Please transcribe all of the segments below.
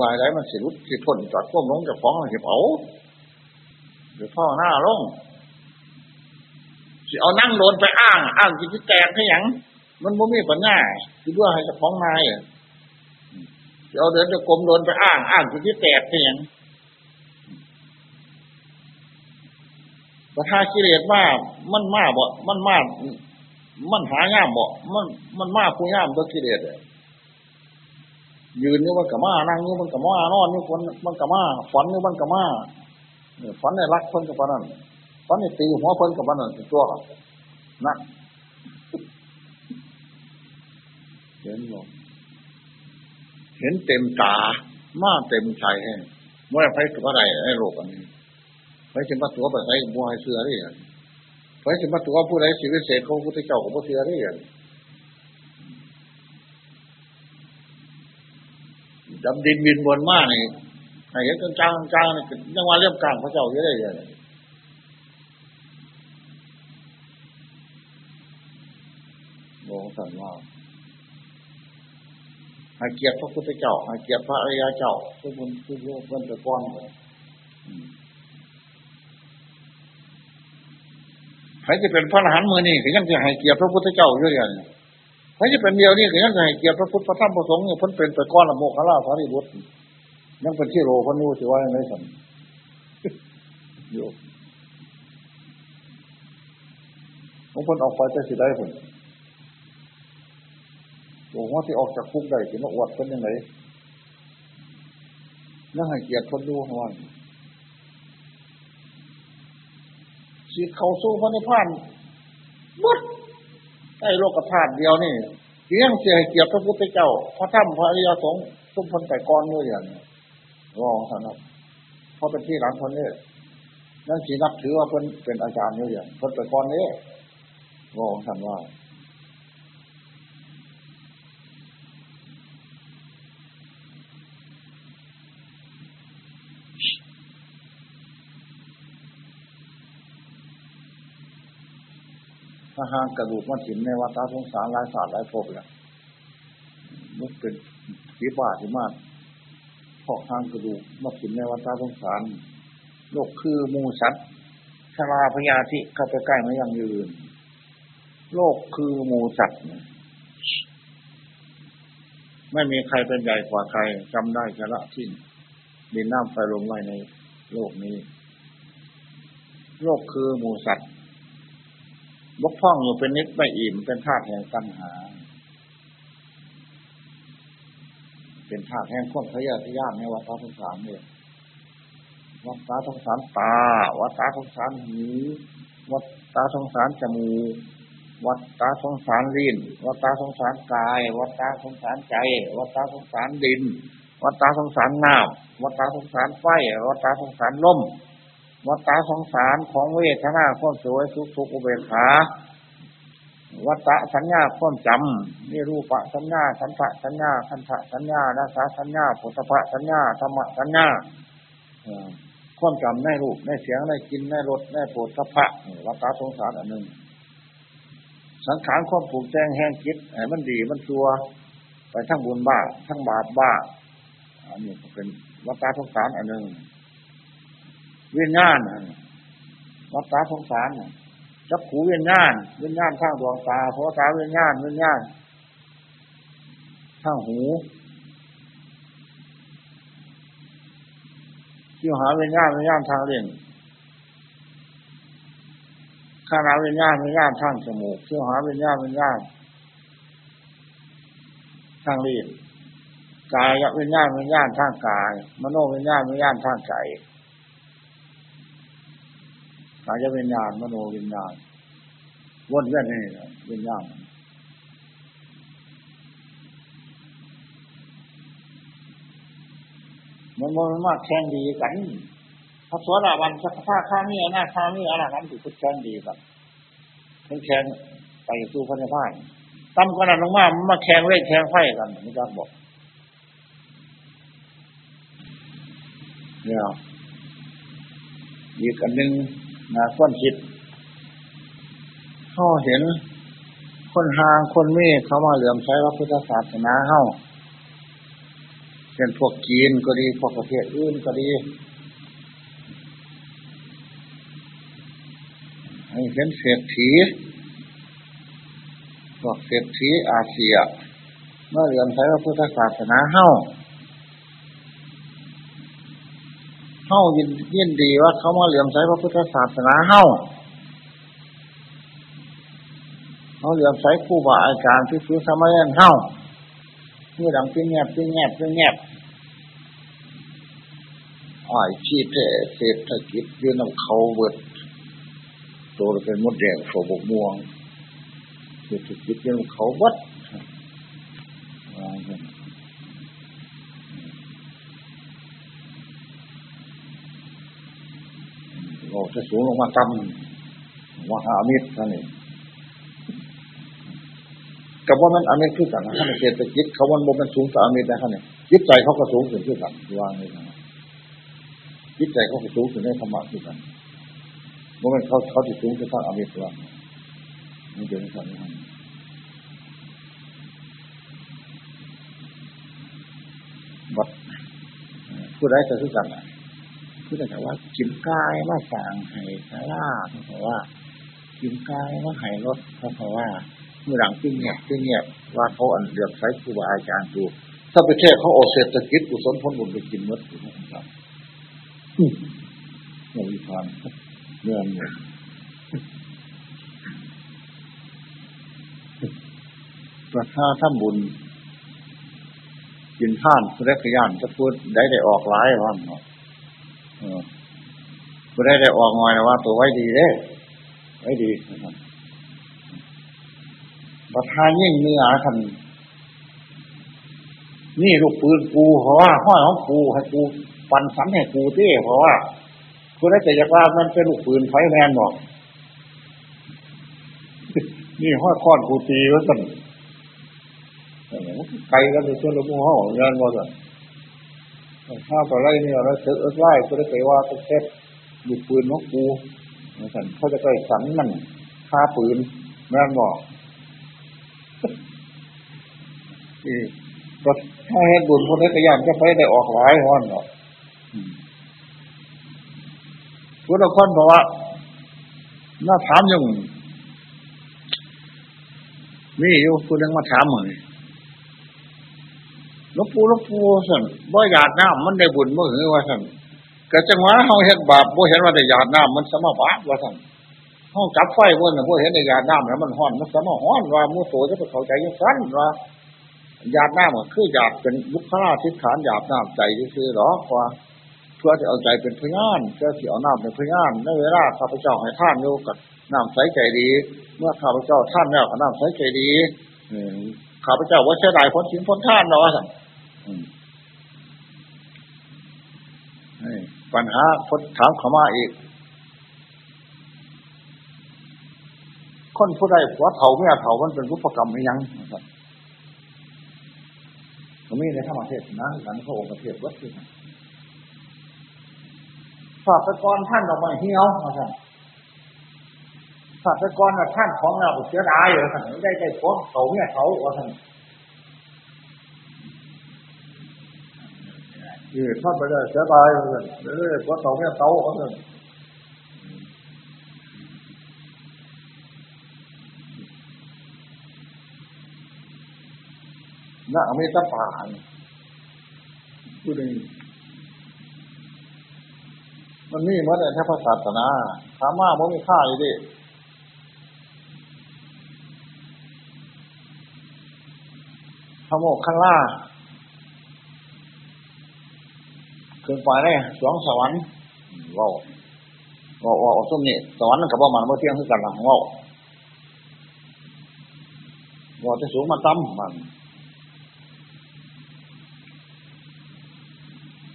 วายไรมันสิรุดสิทนจอดควบลงจากของเห็บเอาหรือพ่อหน้าลงสิเอานั่งโดนไปอ้าง อ้างจิตแตกให้ยังมันบ่มีปัญญาคือด้วยให้จะของนายสิเอาเดินจะกลมโดนไปอ้าง อ้างจิตแตกให้ยังประทากิเลสว่ามันมาบ่ มันมา มันหายามบ่ มัน มันมาผู้ยามตัวกิเลสยื ยืนนี่มันกะมานั่งนี่มันกะมานอนนี่คนมันกะมาฝันนี่มันกะมาฝันในรักคนกับปนั้นฝันในตีหัวคนกับปนั้นตัวนะเห็นบ่เห็นเต็มตา มาเต็มใจให้เมื่อไปตัวอะไรไอ้โลกอันนี้ไปถึงมาตัวไปใส่บัวให้เสือได้ยังไปถึงมาตัวผู้ใดชีวิตเศษของพระพุทธเจ้าของพระเสือได้ยัง ดำดินบินบนมากนี่ไอ้เห็นกลางกลางกลางนี่ยังว่าเรื่องกลางพระเจ้าเยอะเลยเลยบอกสั่นว่าให้เกียรติพระพุทธเจ้าให้เกียรติพระอริยเจ้าทุกคนทุกคนเป็นตะก้อนเลยใครจะเป็นพระอรหันต์มือนี่ก็ยังจะให้เกียรติพระพุทธเจ้าเยอะ อย่างใครจะเป็นเดียวนี่ก็ยังจะให้เกียรติพระพุทธพระธรรมพระสงฆ์เนี่ยพ้นเป็นตะก้อนละโมกขลาสารีบุตรยังเป็นที่โลคนนู้สิว่าอย่างไรสันโยมพ้นออกไปจะสิได้ผลหลวงพ่อที่ออกจากคุกได้ถึงมาอวดเป็นยังไงนั่งให้เกียรติคนดูของมันสีเขาสู้พระนิพพานมุด ใต้โลกธาตุเดียวนี่เพียงเสียเกียรติพระพุทธเจ้าพระธรรมพระอริยสงฆ์ทุกคนแต่กรด้วยอย่างรองสนับเพราะเป็นที่หลังคนนี้นั่นสีนับถือว่าเป็นเป็นอาจารย์ด้วยอย่างคนแต่กรนี้รองสันว่า ถ้าหางกระดูกมันถิ่นในวัฏสงสารหลายศาสตร์หลายภพแล้วมันเป็นผีบ้าที่มากพอกหางกระดูกมันถิ่นในวัฏสงสารโลกคือมูสัตว์ชราพยาธิเข้าไปใกล้ไม่ยังยืน โลกคือมูสัตว์ไม่มีใครเป็นใหญ่กว่าใครจำได้ชะละทิ้นดินน้ำไฟลมไว้ในโลกนี้ โลกคือมูสัตว์ บกพร่องอยู่เป็นนิดไม่อิ่มเป็นธาตุแห่งตัณหา เป็นธาตุแห่งความทะเยอทะยานในวัฏสงสารเนี่ยวัฏตาสงสารตา วัฏตาสงสารหูวัฏตาสงสารจมูกวัฏตาสงสารลิ้นวัฏตาสงสารกาย วัฏตาสงสารใจ วัฏตาสงสารดิน วัฏตาสงสารน้ำวัฏตาสงสารไฟวัฏตาสงสารลม วัฏฏะสงสารของเวทนาความสวยสุขทุกอุเบกขาวัฏฏะสัญญาความจำนี่รูปะสัญญา สันทะสัญญาคันทะสัญญานาสาสัญญาปุถะสัญญาธรรมสัญญาความจำในรูปในเสียงในกินในรสในโผฏฐะวัฏฏะสงสารอันหนึ่ง สังขารความผูกแจ้งแห้งคิดไอ้มันดีมันชัวไปทั้งบุญบ้าทั้งบาปบ้าอันนี้เป็นวัฏฏะสงสารอันหนึ่ง เวียนญาณวัฏฏะสงสารจักขูเวียนญาณเวียนญาณข้างดวงตาเพราะตาเวียนญาณเวียนญาณข้างหูที่หาเวียนญาณเวียนญาณทางเลี่ยงข้างหาเวียนญาณเวียนญาณทางจมูกที่หาเวียนญาณเวียนญาณทางเลี่ยงกายเวียนญาณเวียนญาณทางกาย มโนเวียนญาณเวียนญาณทางใจ กายวิญญาณมโนวิญญาณวนเวียนนี่วิญญาณมันมันมากแข่งดีกันพระสวดาวันสักผ้าข้ามีหน้าข้ามีอะไรนั้นถือพุทธแข่งดีกันทั้งแข่งไปสู่พระนิพพานตั้มขนาดลงมามันมาแข่งเล่นแข่งไฟกันนี่ก็บอกเนี่ยอีกอันหนึ่ง นะค้นคิดเขาเห็นคนหางคนเมฆเขามาเหลื่อมใช้พระพุทธศาสนาเข้าเช่นพวกจีนก็ดี พวกประเทศอื่นก็ดีให้เห็นเศรษฐีพวกเศรษฐีอาเซียเมื่อเรียนใช้พระพุทธศาสนาเฮ้า เฮ้ายินยินดีว่าเขามาเรียนใช้พระพุทธศาสนาเฮ้าเขาเรียนใช้ครูบาอาจารย์ที่ซื้อสมัยนั้นเฮ้าเมื่อดังเป็นแงบเป็นแงบเป็นแงบอ้อยชีพเศรษฐกิจยืนนำเขาเบิดตัวเป็นมดแดงโสบกม่วงเศรษฐกิจยืนนำเขาวัดโอ้ จะสูงลงมาต่ำว่าหามิตรท่นนี่กับว่ามันอเมริคือกันนะท่านเศรษฐกิจเขาวันบนมันสูงกว่าอเมริกนะท่านเนี่ยจิตใจเขาก็สูงขึ้นคือกันวางเลยนะจิตใจเขาก็สูงขึ้นในธรรมะคือกันว่ามันเขาเขาติดสูงขึ้นทางอเมริกานี่เป็นสันนิษฐานบัดผู้ใดจะคือกันนะ คือแต่ว่ากินกายมาสั่งให้สาราเพราะว่ากินกายมาให้รถเพราะว่าเมื่อหลังที่เงียบที่เงียบว่าเขาอันเดือดใช้ครูบาอาจารย์ดูถ้าไปเทศเขาโอเศรษฐกิจกุศลผลบุญไปกินมดอยู่นะครับเนี่ยวิพานเงื่อนเนี่ยประท่าถ้าบุญกินท่านสุรขยานจะพูดได้ได้ออกร้ายว่าเนาะ พูได้ได้ออกงอยนะว่า ตัวไว้ดีเด้ไว้ดีนะครับประทานยิ่งเนื้อคันนี่ลูกปืนกูเพราะว่าห้อยของกูให้กูปันสันให้กูเต้เพราะว่าคุณได้แต่อยากว่ามันเป็นลูกปืนไฟแมนบอกนี่ห้อยค้อนกูตีไว้สั่นไกลกันเลยส่วนลูกมือห้องงานบ่สั่น ถ้าต่อไรเนี่ยเราเจอเอิ้ไล่ก็ได้ไปว่าตะเก็บลูกปืนของกูสันเขาจะใกล้สันมันฆ่าปืนแม่นบอกก็ถ้าเห็นบุญคนนี้ก็ย่างจะไปได้ออกหลายห้อนหรอกพุทธคนบอกว่าน่าถามยังมีอยู่คุณยังมาถามเหมือน ลูกปูลูกปูสั่นบ่หยาดน้ำมันได้บุญมื่อหือว่าสั่นก็จังหวะเขาเห็นบาปบ่เห็นว่าได้หยาดน้ำมันสมบาปว่าสั่นห้องจับไฟมันบ่เห็นได้หยาดน้ำแล้วมันห้อนมันสมห้อนว่ามู่โตจะไปเข้าใจยังสั้นว่าหยาดน้ำก็คือหยาดเป็นบุคลาธิฐานหยาดน้ำใจคือหรอกว่าเพื่อจะเอาใจเป็นพยานเพื่อที่เอาน้ำเป็นพยานในเวลาข้าพเจ้าให้ท่านอยู่กับน้ำใสใจดี เมื่อข้าพเจ้าท่านแล้วกับน้ำใสใจดีข้าพเจ้าว่าเสียดายพ้นชิ้นพ้นท่านเนาะสั่ ปัญหาพ้นถามเขามาอีก คนผู้ใดผัวเถาไม่เถามันเป็นรูปกรรมไม่ยังครับก็มีในธรรมเทศนะหลังพระองค์เทศวัดที่ฝากตะกอนท่านออกมาเหี้ยวมาสั่งฝากตะกอนท่านของเราเสียดายอยู่สั่งได้ได้ของเขาเนี่ยเขาว่าสั่งเออท่านไปได้เสียดายเลยเลยของเขาเนี่ยเขาว่าสั่งน่าไม่ตะป่านพูดเองมันนี่มันแต่แค่พระศาสนาถามว่ามันมีค่าเลยดิขโมกขล่า ขึ้นไปได้สวงสวรรค์ว่าว่าว่าส้มนี่สวรรค์กับว่ามันเมื่อเที่ยงคือกันหลังว่าว่าจะสูงมาตั้มมัน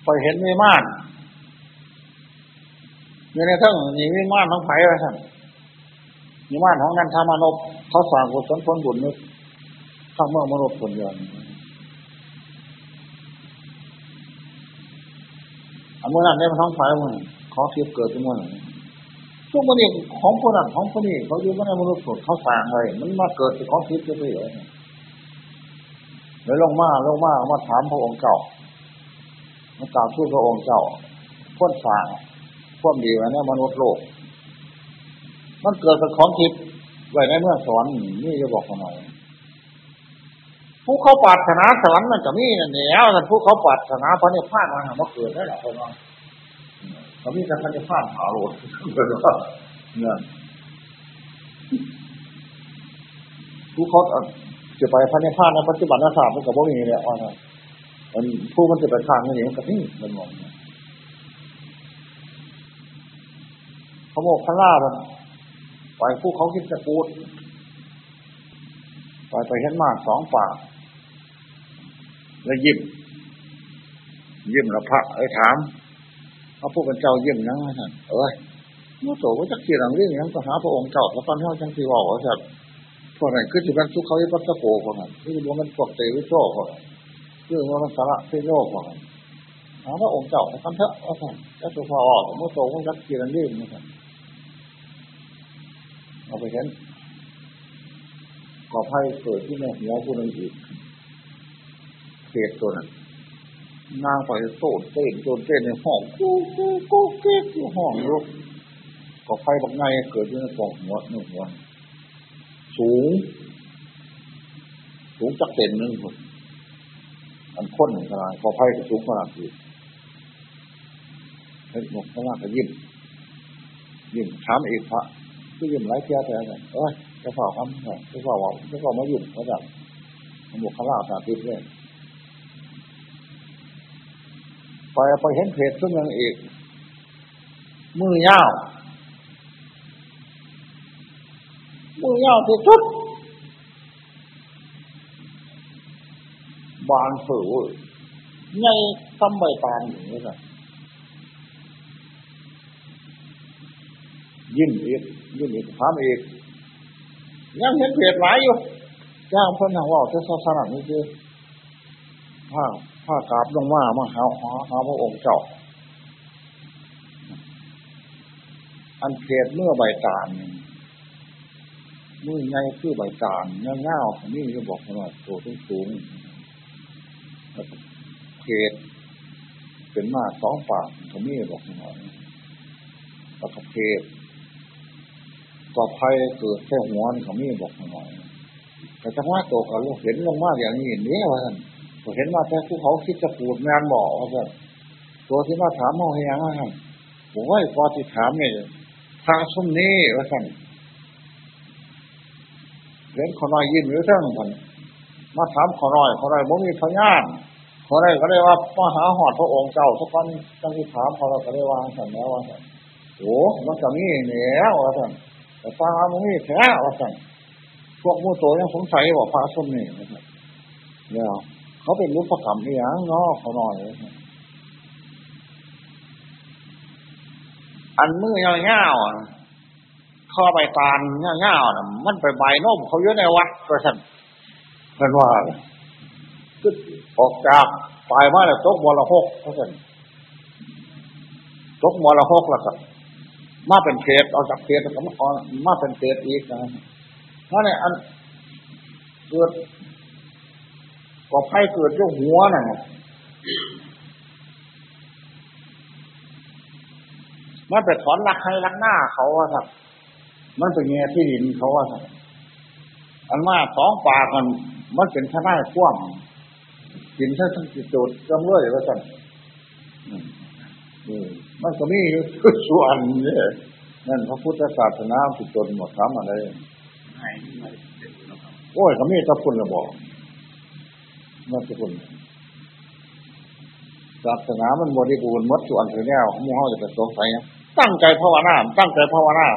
พอเห็นไม่มากอยู่ในทั้งนี่วิมานของไผ่ไว้สั่นวิมานของนันทามานพเขาสร้างกุศลผลบุญนึกข้างเมืองมนุษย์คนเดียว อันเมื่อนั้นได้มาท้องไผ่มันขอเทียบเกิดเป็นมื่อไหร่ทุกมันนี่ของคนนั้นของคนนี้เขาอยู่ในมนุษย์คนเขาสร้างเลยมันมาเกิดเป็นของทิพย์ไปเลยเลยลงมาลงมามาถามพระองค์เก่ามันกล่าวทูตพระองค์เจ้าพ้นสางพ้นดีไว้ในมนุษย์โลก มันเกิดเป็นของทิพย์ไว้ในเมื่อสวรรค์นี่จะบอกหน่อย ผู้เขาปรารถนาสวรรค์มันจะมีนั่นเองแต่ผู้เขาปรารถนาพระนิพพานมันหามาเกิดได้หรอคนว่าเขามีการพระนิพพานหาโลดเนี่ยผู้เขาจะไปพระนิพพานในปัจจุบันศาสตร์มันก็บ่มีเลยว่ามันผู้มันจะไปทางนี่มันก็นี่มันมองเขาบอกพระล่ามันไปผู้เขาคิดจะกูดไปไปเห็นมากสองปาก แล้วยิ้มยิ้มแล้วพระเอ้ถามเขาพูดเป็นเจ้ายิ้มนะท่านเอ้ยมื่อโตว่าจะเขียนเรื่องนี้นก็หาพระองค์เจ้าพระตอนที่เขาจังที่ว่าว่าจะพวกนขึ้นคือยู่กันทุกเขาที่พัฒโกคนนั้นที่รว่ามันพวกเตวิโซ่คนนั้นเรื่องว่ามันสาระเทโยคนนั้นหาพระองค์เจ้าพระท่านเถอะว่าท่านจะตัวพอออกมื่อโตว่าจะเขียนเรื่องนี้ท่านเอาไปเห็นก่อไพ่เกิดที่ในหัวผู้นั้นอีก เศษตัวนั้นนางไปโต้เต้นโจนเต้นในห้องกู้กู้กู้เก๊กที่ห้องลูกก่อไฟบักไงเกิดที่ในกองหัวหนึ่งหัวสูง สูงจักเต็นหนึ่งคนอันค้นขนาดก่อไฟก็สูงขนาดนี้เห็นหมกข้างล่างก็ยิ้มยิ้มถามเอกพระก็ยิ้มไร้เทียแท้เลยเอ้ยจะเฝ้าคำเนี่ยจะเฝ้าว่าจะเฝ้ามายิ้มเขาจับหมกข้างล่างสาธิตเลย ไปไปเห็นเพจซึ่งยังอีก มือยาวมือยาวที่สุดบานฝือในคำใบตานอย่างนี้เลยยิ้มอีกยิ้มอีกถามอีกยังเห็นเพจหลายอยู่ย่างเพิ่นทางว่าจะสนับนี่คือผ้า ผ้ากราบลงมามาหาหาหาพระองค์เจ้า อันเพจเมื่อใบตานมือไงคือใบตานเงาเงานี่จะบอกว่าโตสูงสูงเพจเป็นมาสองปากเขามีบอกหน่อยแล้วก็เพจก็ภัยเกิดแค่หัวเขามีบอกหน่อย แต่จังหวะโตเขาเห็นลงมาอย่างนี้เนี่ยว่าท่าน เห็นว่าแต่ผู้เขาคิดจะปูดงานบอกว่าจะตัวที่มาถามมองให้ยังไงผมว่าพอที่ถามเนี่ยทางสุ่มนี้ว่าสั่นเห็นขอน้อยยิ้มหรือเท่งมันมาถามขอน้อยขอน้อยบ่มีพยานขอน้อยก็ได้ว่ามาหาหอดพระองค์เจ้าทุกคนตั้งที่ถามเขาเราก็ได้วางสั่นแล้วว่าสั่นโอ้มันจะมีเนี่ยว่าสั่นแต่ฟังว่ามันมีแท้ว่าสั่นพวกมูโตยังสงสัยว่าพระสุ่มนี่ว่าสั่นเนี่ย เขาเป็นรูปกรรมนี่ยังเนาะเขาหน่อย อันมือเงาๆข้อใบตาลเงาๆมันไปใบนมเขาเยอะในวัดกระสันเป็นว่าขึ้นออกจากปลายมาแล้วตกมรหกกระสันตกมรหกแล้วก็มาเป็นเพศออกจากเพศแล้วก็มาเป็นเพศอีกนะนั่นแหละอันเกิด ก็ไพ่เกิดด้วยหัวน่ะมันไปถอนรักให้รักหน้าเขาว่าสักมันเป็นเงี้ยที่ดินเขาว่าสักอันว่าสองปากมันมันเป็นทนายคว่ำกินท่านทั้งจิตโจดจำเลยว่าสักมันก็มีส่วนเนี่ยนั่นพระพุทธศาสนาจิตจนหมดทำอะไรโอ้ยเขามีตะพุนระบอก นั่นคือคนศาสนามันบริบูรณ์มดส่วนถึงแนวมู่เฮาจะเป็นสงสัยตั้งใจภาวนาตั้งใจภาวนา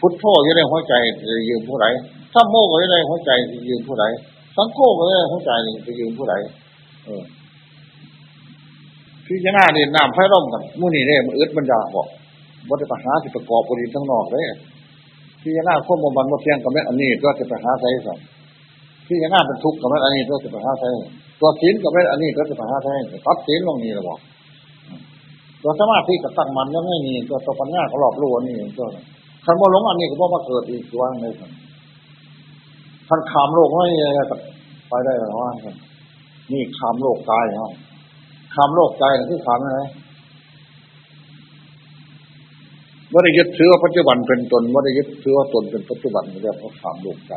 พุทโธอยู่ในหัวใจจะยืมผู้ใดถ้าโมก็อยู่ในหัวใจจะยืมผู้ใดสังโฆก็อยู่ในหัวใจจะยืมผู้ใดเออพี่จะหน้าดินน้ำไฟร่มกันมู่นี่เนี่ยมันอึดมันยากบอกวัฏปัญหาสิประกอบบริทั้งนอกเลยพี่จะหน้าข้อมูลบันมาเพียงกับแม่อันนี้ก็จะไปหาใส่สั่ ที่ยังน่าเป็นทุกข์กับแม่อันนี้ก็จะไปห้าใช้ตัวศีลกับแม่อันนี้ก็จะไปห้าใช้ตัดศีลลงนี้ระบอกตัวสมาธิกับตั้งมันยังไม่มีตัวตัวปัญญาก็หลอกลวงนี่ตัวคันโมหลงอันนี้ก็บ่มาเกิดอีกตัวนึงคันขามโลกไม่ไปได้หรอว่านี่คามโลกกายเนาะคามโลกใจคือคามอะไรว่าได้ยึดถือว่าปัจจุบันเป็นตนว่าได้ยึดถือว่าตนเป็นปัจจุบันเรียกว่าคามโลกใจ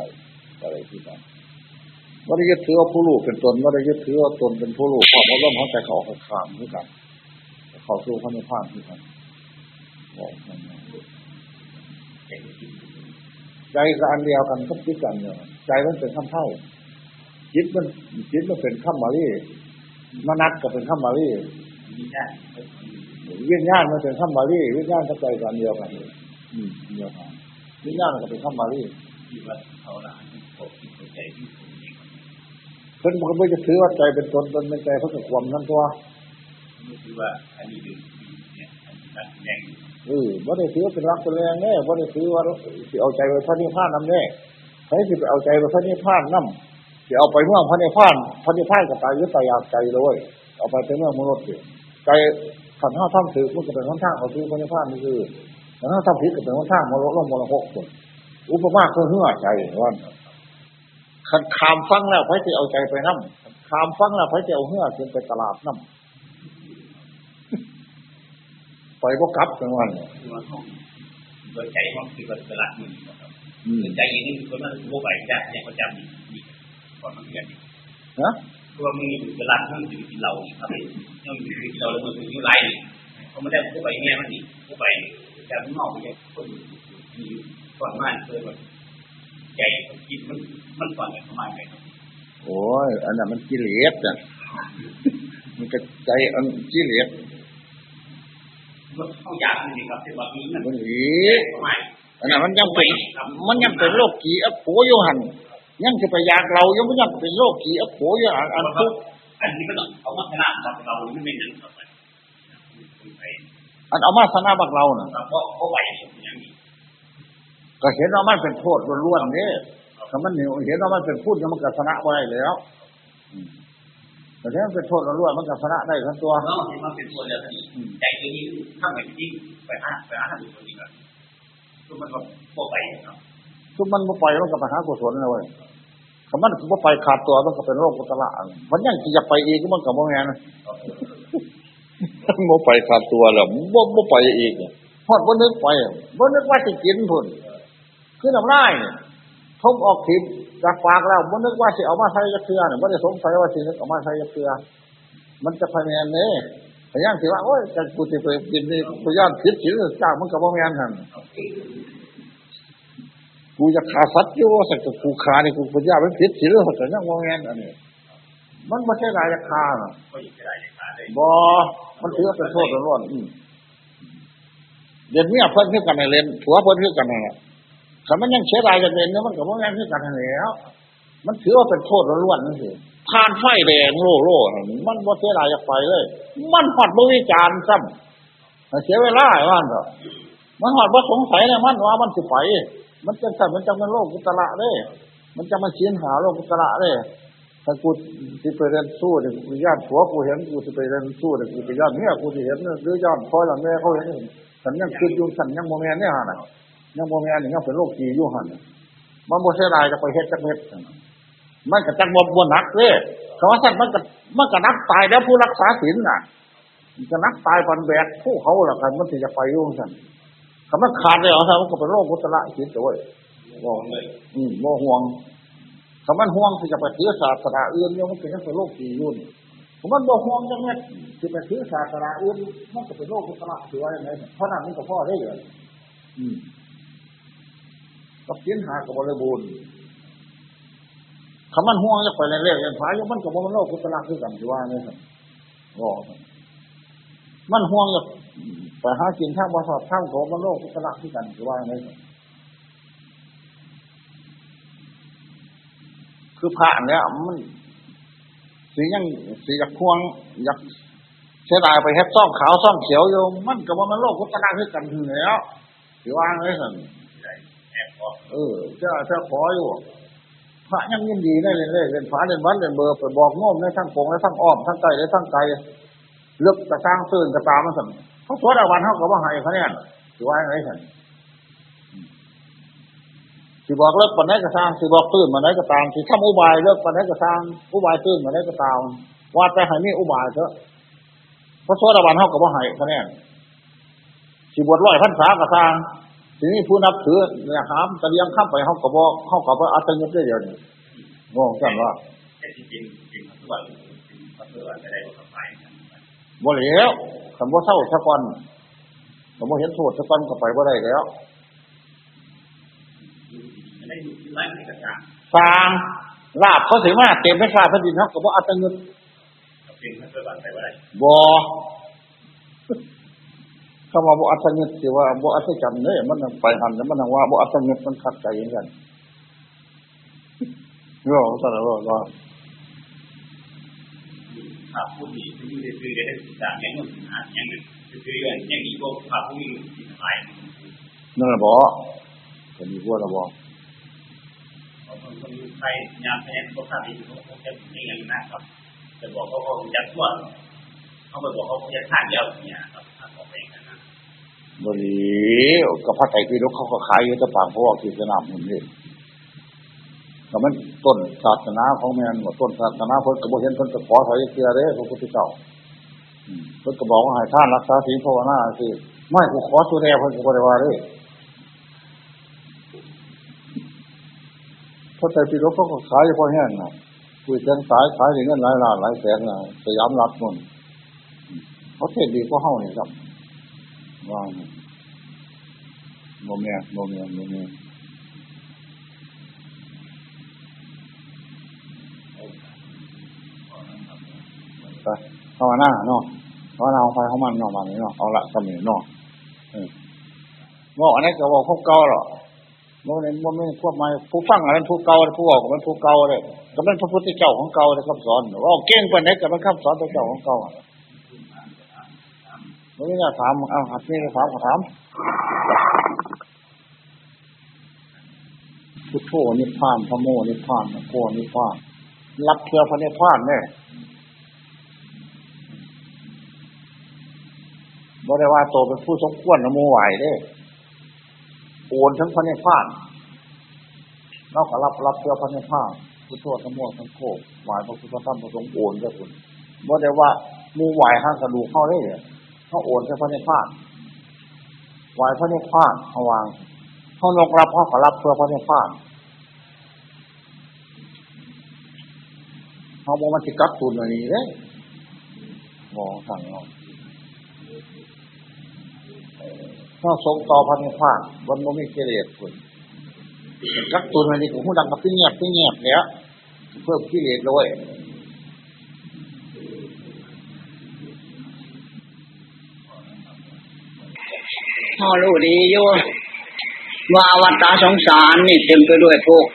อะไรที่นั่น ว่าได้ยึดถือว่าผู้รู้เป็นตนว่าได้ยึดถือว่าตนเป็นผู้รู้เพราะว่าร่มเขาใจเขาขามด้วยกันเขาสู้เขามในภาคด้วยกันบอกมันใจกับอันเดียวกันก็คิดกันเนี่ยใจมันเป็นข้ามเท่าจิตมันจิตมันเป็นข้ามมารีมนัดก็เป็นข้ามมารีวิญญาณมันเป็นข้ามมารีวิญญาณกับใจกันเดียวกันอืมเดียวกันวิญญาณก็เป็นข้ามมารีที่ว่าเขาละเขาคิดเข้าใจที่ พิ่นมันก็ไม่จะถือว่าใจเป็นตนตนเป็นใจเพราะกับความนั้นตัวก็คือว่าอันนี้เป็นเนี่ยอันนี้นักแสดงเออบ่ได้ถือว่าเป็นรักเป็นแรงแน่บ่ได้ถือว่าสิเอาใจไปพระนิพพานนำแน่ใครสิไปเอาใจไปพระนิพพานนำสิเอาไปเมืองพระนิพพานพระนิพพานก็ตายยึดตายอยากใจเลยเอาไปเป็นเมืองมนุษย์สิใจขันห้าท่าถือมันก็เป็นข้างทางเอาถือพระนิพพานนี่คือขันห้าท่าผิดก็เป็นข้างทางมรดกลงมรหกคนอุปมาคือเหื่อใจว่า ขันขามฟังแล้วไผสิเอาใจไปนำขามฟังแล้วไผสิเอาเหื่อขึ้นไปตลาดนำไปบ่กลับจังวันคือว่าเขาโดยใจเขาคือว่าเป็นหลักมือครับอืมใจอย่างนี้คือคนนั้นผู้ใบได้เนี่ยเขาจำนี่ก่อนมันเรียนนะคือว่ามึงเป็นหลักมึงจะกินเราครับยังมีกินเราแล้วมึงอยู่ไรเขาไม่ได้ผู้ใบเนี่ยมันนี่ผู้ใบจะมึงเอาไปเนี่ยคนมีก่อนมาเคยว่า ใจคิดมันมันก่อนเลยประมาณไหนครับโอ้ยอันนั้นมันกิเลสอะมันก็ใจอันกิเลสเขาอยากนี่ครับที่ว่ามีมันมันหลีประมาณอันนั้นมันยังเป็นมันยังเป็นโรคกีอักโขอยู่หันยังจะไปอยากเรายังไม่ยังเป็นโรคกีอักโขอยู่หันอันทุกอันนี้ก็ต้องเอามาขนาดเราไม่เป็นนั่นต่อไปไปอันเอามาสนาบักเราน่ะเพราะเขาไหวอย่างนี้ ก็เห็นว่ามันเป็นโทษล้วนๆนี่ถ้ามันเห็นว่ามันเป็นพูดมันก็ชนะไว้แล้วอืมแต่ถ้ามันเป็นโทษล้วนๆมันก็ชนะได้ทั้งตัวแล้วมันมาเป็นตัวเดียวกันใจตัวนี้ถ้าไม่จริงไปหาไปหาดูตัวนี้ก่อนคือมันก็พวกไปเนาะทุกมันบ่ไปมันก็ไปหากุศลเลยเว้ยคำมันบ่ไปขาดตัวมันก็เป็นโรคกุศลมันยังสิอยากไปอีกมันก็บ่แม่นบ่ไปขาดตัวแล้วบ่บ่ไปอีกฮอดบ่นึกไปบ่นึกว่าสิกินพุ่น คือน้ำลายนี่ทบออกทิพจากปากแล้วบ่นึกว่าสิเอามาใส่จักเทื่อนี่บ่ได้สงสัยว่าสิเอามาใส่จักเทือมันจะไปแม่นเด้แต่ยังสิว่าโอ้ยจักกูสิไปกินนี่กูย่านผิดศีลจ้ามันก็บ่แม่นหั่นกูจะฆ่าสัตว์อยู่สักกับกูฆ่านี่ยกูปัญญามันผิดศีลแต่ยังบ่แม่นอันนี้มันบ่ใช่รายคาน่ะก็อยู่ได้เลยขาเลยบอมันถือว่าเป็นโทษร้อนๆอืมเดี๋ยวนี้เพิ่นคือกันให้เล่นผัวเพิ่นคือกันนั่น ถ้ามันยังเสียดายจะเล่นเนี่ยมันก็บ่แม่นคือกันทันแล้ว มันถือว่าเป็นโทษร้อนๆนั่นสิทานไฟแดงโล่โล่นั่มันบ่าเสียดายจะไปเลย มันหอดบ่วิจาร์ซ้ำเสียเวลาไอ้ว่าเถอะมันหอดบ่สงสัยเลยมันว่ามันสิไป มันจะสั่นมันจะเป็นโลกกุตระเด้มันจะมาเชียนหาโลกกุตระเด้ถ้ากูสิไปเรียนสู้เนี่ยกูญาติผัวกูเห็นกูสิไปเรียนสู้เนี่ยกูไปญาติเมียกูสิเห็นหรือญาติพ่อหลังแม่เขาเห็นฉันยังคิดอยู่ฉันยังโมเมนเนี่ยฮะนะ ยังโมเมนนี่ยังเป็นโรคจีอยู่หันน่ะมันโมเสียดายจะไปเฮ็ดจักเม็ดนั่นน่ะมันก็จักบ่บ่หนักเด้คำว่าสั่นมันก็มันก็นักตายแล้วผู้รักษาศีลน่ะมันก็นักตายปันแบกผู้เขาล่ะกันมันสิจะไปอยู่สั่นคำว่าขาดเลยเหรอสั่นมันก็เป็นโรคกุศลจิตตัวเว้ยมองเลยอืมบ่ห่วงคำมันห่วงที่จะไปถือศาสนาอื่นเนี่ยมันเป็นยังเป็นโลกสี่ยุ่นคำมันบ่ห่วงจังเนี่ยที่ไปถือศาสนาอื่นมันก็เป็นโลกกุศลถือว่าอย่างไรเพราะนั้นมันก็พ่อได้เลยอืม กับเขียนหากับบริบูรณ์คำมันห่วงจะไปเรื่อยๆเรียนพายมันกับมันโลกกุศลคือกันถือว่าอย่ครับบอกมันห่วงจะไปหากินทางบริษัททางของมันโลกกุศลคือกันถือว่าอย่ครับคือพระเนี่ยมันสียังสีอยากพวงอยากเสียดายไปเฮ็ดซ่องขาวซ่องเขียวอยู่มันกับมันโลกพุทธนาคือกันถึงแล้วถือว่าไงสันแอบ เออเจ้าเจ้าขออยู่พระยังยินดีได้เลยเลยเล่นฟ้าเล่นวันเล่นเบอร์ไปบอกง่มในทั้งโกงในทั้งอ้อมทั้งไกลในทั้งไกลเลือกกระสร้างตื่นกระตามมันสั่นเขาสวดอาวันเขาก็ว่าให้เขาเนี่ยถือว่าไงสันสิบอกเลิกปันไหนก็ตามสิบอกตื่นมาไหนก็ตามสิทำอุบายเลิกปันไหนก็ตามอุบายตื่นมาไหนก็ตามว่าแต่ให้มีอุบายเถอะพระโสดาบันเท่ากับว่าให้คะแนนสิบวชร้อยพันษาก็ตาม ทีนี้ผู้นับถือเนี่ยหามตะเลียงข้ามไปเขากับว่าเขากับว่าอัตยิบได้เดียวนี่งงจังว่าจริงจริงจริงทุกวันทุกวันจะได้บอกไปบ่เหลียวคำว่าเศร้าสักวันคำว่าเห็นโทษสักวันก็ไปว่าได้แล้วไม่ได้อยู่ที่ร้างลาบเขาเสียมาเต็มไม่ฟ้าแผ่นดินเขากับว่าอัตยิบจริงทุกวันไปว่าได้บ่ คำว่าบ่อัตยิบสิว่าบ่อัตจำเนี่ยมันนั่งไปหันแล้วมันนั่งว่าบ่อัตยิบมันขัดใจอย่างกันโย่สั่นแล้วว่าภาพผู้นี้ที่ได้ซื้อได้ศึกษาอย่างนู้นอ่านอย่างนึงซื้ออย่างอย่างนี้ก็ภาพผู้นี้ที่สบายนั่นแหละบ่ก็มีพวกละบ่เขาคนไทยยามแพ้พวกข้าที่เขาเขาจะไม่ยังนะครับจะบอกเขาเขาจะทั่วเขาไปบอกเขาเขาจะทานเยอะเนี่ยครับถ้าเขาไปกัน บ่หลีกับพระไตรปิฎกเขาก็ขายอยู่แต่ปางพวกที่สนามหุ่นนี่แต่มันต้นศาสนาของแม่นว่าต้นศาสนาเพิ่นก็บ่เห็นเพิ่นก็ขอถอยเสียเด้พระพุทธเจ้าเพิ่นก็บอกว่าให้ท่านรักษาศีลภาวนาสิไม่กูขอสุแลเพิ่นก็บ่ได้ว่าเด้พระไตรปิฎกเขาก็ขายอยู่พอแห้งนะคุยเส้นสายขายได้เงินหลายล้านหลายแสนนะสยามรัฐนู่นเขาเทศดีกว่าเฮานี่ครับ ว่าโมเมียโมเมียโมเมียไปภาวนาเนาะภาวนาของไฟของมันเนาะมานี้เนาะเอาละสมัยเนาะเออว่าอันนี้ก็บอกพวกเก่าหรอโมเมนโมเมนพวกม่ผู้ฟังอะไรผู้เก่าผู้บอกก็เป็นผู้เก่าเลยก็เป็นพระพุทธเจ้าของเก่าเลยคำสอนว่าเก่งไปไหนก็เป็นคำสอนพระเจ้าของเก่า ไม่ได้ถามเอาหัดนี่ถามก็ถามพุทโธนิพพานพระโมนิพพานพระโคนิพพานรับเพื่อพระนิพพานเนี่ยบริว่าโตเป็นผู้สมควรนโมไหวเด้โอนทั้งพระนิพพานเรากรับรับเพื่อพระนิพพานพุทโธพระโมทั้งโคหวายพระพุทธธรรมพระสงฆ์โอนด้วยคุณบริว่ามูไหวห้างกระดูกเข้าได้เนี่ย เขาโอนแค่พระนิพพานไหวพระนิพพานเขาวางเขานกรับเขาขอรับเพื่อพระนิพพานเขาบอกมันจะกัดตุนอันนี้เลยมองสั่งเราถ้าทรงต่อพระนิพพานวันโนมีเกลียดคุณกักตุนอันนี้ผมหูดังกับพี่เงียบพี่เงียบเนี้ยเพิ่มกิเลสเลย พ่อรู้ดีอยู่ว่าอวัตตาสงสารนี่เต็มไปด้วยทุก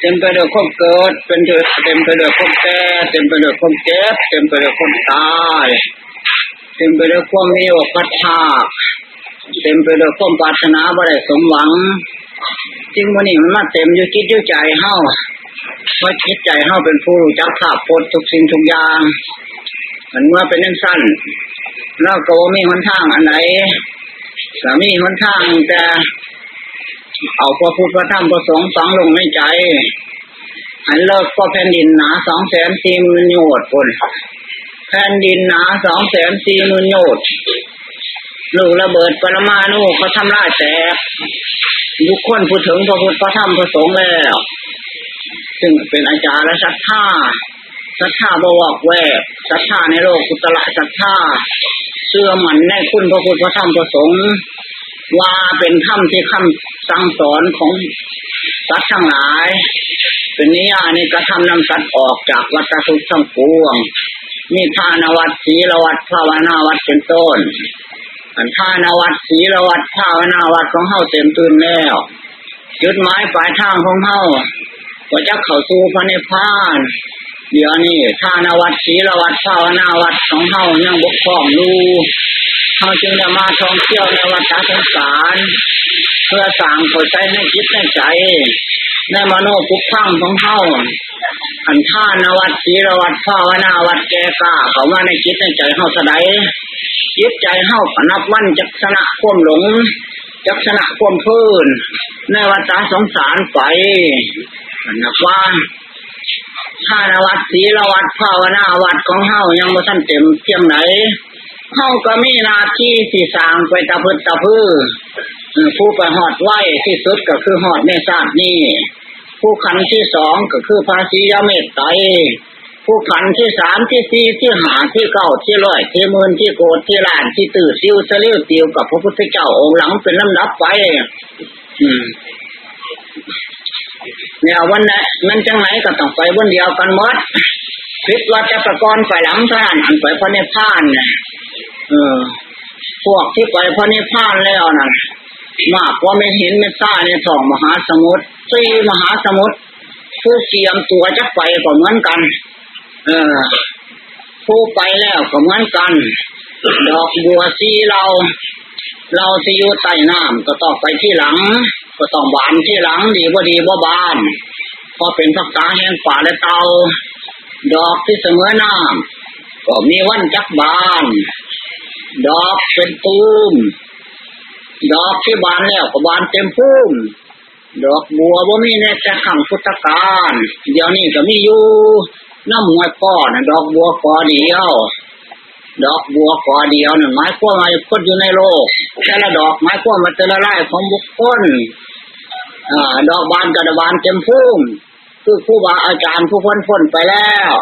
เต็มไปด้วยความเกิด เป็นเต็มไปด้วยความแก่เต็มไปด้วยความเจ็บเต็มไปด้วยความตายเต็มไปด้วยความมีอกาสชาเต็มไปด้วยความปรารถนาบ่ได้สมหวังจริงวันนี้มันมาเต็มอยู่คิดอยู่ใจเฮาเพราะคิดใจเฮาเป็นผู้รู้จักภาพพจน์ทุกสิ่งทุกอย่างมันเมื่อเป็นนั่นสั้นเราก็บ่มีหนทางอันไหน สามีหนทางแต่เอาพระพุทธพระธรรมพระสงฆ์ฝังลงในใจ อันเลิกก็แผ่นดินหนาสองแสนสี่หมื่นโยชน์คนแผ่นดินหนาสองแสนสี่หมื่นโยชน์ลูกระเบิดปรมาณูเขาทำลายแตกบุคคลพูดถึงพระพุทธพระธรรมพระสงฆ์แล้ว ซึ่งเป็นอาจารย์และศรัทธาศรัทธาบวกแวกศรัทธาในโลกกุตละศรัทธา เชื่อมันในคุณพระพุทธพระธรรมพระสงฆ์ว่าเป็นธรรมที่คำสั่งสอนของสัตว์ทั้งหลาย เป็นนิยาในกระทำนำสัตว์ออกจากวัฏทุกข์ทั้งปวง มีทานวัดศีลวัดภาวนาวัดเป็นต้นอันทานวัดศีลวัดภาวนาวัดของเฮาเต็มตื่นแล้วจุดหมายปลายทางของเฮาก็จะเข้าสู่พระนิพพาน เดี๋ยวนี้ทานวัดศีลวัดภาวนาวัดของเฮายังบกพร่องลูเฮาจึงได้มาท่องเที่ยวในวัดสงสารเพื่อสร้างเข้าใจในจิตในใจในมโนภุกพังของเฮาอันท่านวัดศีลวัดภาวนาวัดแก่กล้าเขามาในจิตในใจเฮาสะใดจิตใจเฮาก็นับวันจักษณะควมหลงจักษณะควมพื้นในวัฏสงสารไปนักว่า ถ้านวัดศีลวัดภาวนาวัดของเฮายังบ่ทันเต็มเพียงไหนเฮาก็มีหน้าที่ที่สร้างไปตะพึดตะพื้อเออผู้ไปหอดไหวที่สุดก็คือหอดในศาสตร์นี้ผู้ขันที่สองก็คือภาษียเมตไตผู้ขันที่สามที่สี่ที่หาที่เก้าที่ร้อยที่หมื่นที่โกดที่ล้านที่ตื่นซิวเสลียวติวกับพระพุทธเจ้าองค์หลังเป็นลำดับไป อืม เนี่ยวันนั้นมันจังไหนก็ต้องไปวันเดียวกันหมดคิดว่าจะประกรณ์ไปหลังท่านอันไปพระเนพพานเนี่ยเออ พวกที่ไปพระเนพพานแล้วนั่นมากกว่าไม่เห็นไม่ทราบในสองมหาสมุทรสี่มหาสมุทรผู้เกียมตัวจะไปก็เหมือนกัน เออ ผู้ไปแล้วก็เหมือนกัน ดอกบัวสีเรา เราที่อยู่ใต้น้ำก็ต้องไปที่หลัง ก็ต้องบานที่หลังดีว่าดีว่าบานเพอเป็นทักษะแห่งป่าและเตา ดอกที่เสมอน้ำก็มีวันจักบาน ดอกเป็นตูมดอกที่บานแล้วก็บานเต็มพุ่มดอกบัวบ่ามีในแต่ขังพุทธกาลเดี๋ยวนี้ก็มีอยู่น้ำมวยป้อนะดอกบัวกอเดียว ดอกบัวกอเดียวนั่นหมายความว่าคนอยู่ในโลก แต่ละดอกหมายความว่าแต่ละไร่ของบุคคล ดอกบานกระบานเต็มพุ่มคือผู้บาอาจารย์ผู้พ้นพ้นไปแล้ว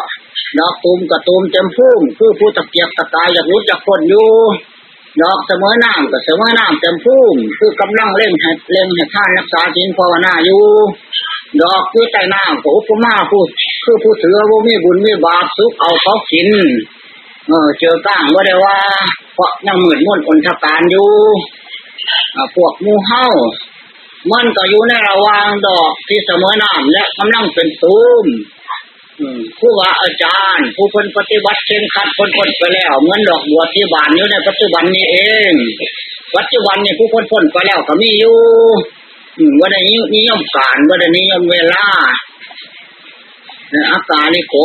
ดอกตูมกระตูมเต็มพุ่มคือผู้ตะเกียกตะกายอยากรู้จักคนอยู่ดอกเสมอน้ำกับเสมอน้ำเต็มพุ่มคือกำลังเล่งให้เล่งให้ท่านรักษาศีลภาวนาอยู่ดอกคือใต้น้ำกับอุปมาผู้คือผู้เถือว่ามีบุญมีบาปสุขเอาเขากิน เออเจอก้างว่าได้ว่า เพราะยังหมื่นมุ่นอนทการอยู่อพวกมูเฮา มันก็อยู่ในระหว่างดอกที่เสมอน้ำและกำลังเป็นตูมอืมผู้ว่าอาจารย์ ผู้คนปฏิบัติเข่งขัดคนคนไปแล้วเหมือนดอกบัวที่บานอยู่ในปัจจุบันนี้เอง ปัจจุบันนี้ผู้คนพ้นไปแล้วก็มีอยู่อืมว่าได้นิยมการว่าได้นิยมเวลาเนี่ยอากาลิโก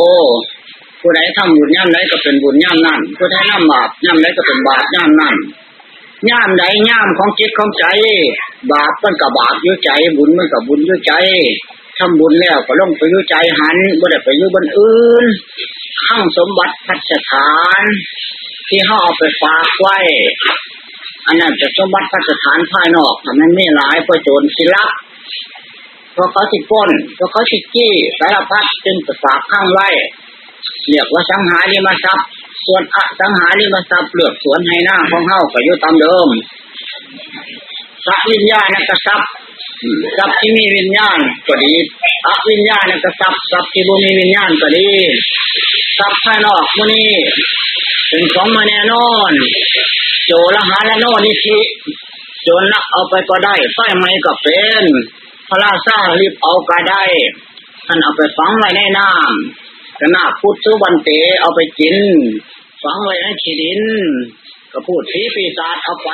ผู้ใดทำบุญย่ำใดก็เป็นบุญย่ำนั่นผู้ใดทำบาปย่ำใดก็เป็นบาปย่ำนั่น ย่ำใดย่ำของจิตของใจ บาปมันกับบาปยุ่ใจ บุญมันกับบุญยุ่ใจทำบุญแล้วก็ลงไปยุ่ใจหันบ่ได้ไปอยุ่บนอื่นข้างสมบัติพัฒฐาน ที่เขาเอาไปฝากไว้ อันนั้นเป็นสมบัติพัฒฐานภายนอกทำให้ไม่หลายเพราะโจรสิลักเพราะเขาสิป้นเพราะเขาสิจี้สารพัดจึงไปฝากข้างไว้เรียกว่าสังหาริมทรัพย์ ส่วนอสังหาริมทรัพย์เลือกสวนให้หน้าของเฮาก็อยู่ตามเดิมสัพวิญญาณกทรัพย์ทรัพย์ที่มีวิญญาณก็ดีอวิญญาณกทรัพย์ทรัพย์ที่บ่มีวิญญาณก็ดีทรัพย์ภายนอกมื้อนี้เป็นของมาแน่นอน โจรหาและโนนิธิโจรลักเอาไปก็ได้ไฟไหม้ก็เป็นพระราชารีบเอาก็ได้ท่านเอาไปฝังไว้ในน้ำขณะนาบพุทธวันเตเอาไปกิน ฝังไว้ในขี้ดิน ก็พูดผีปีศาจเอาไป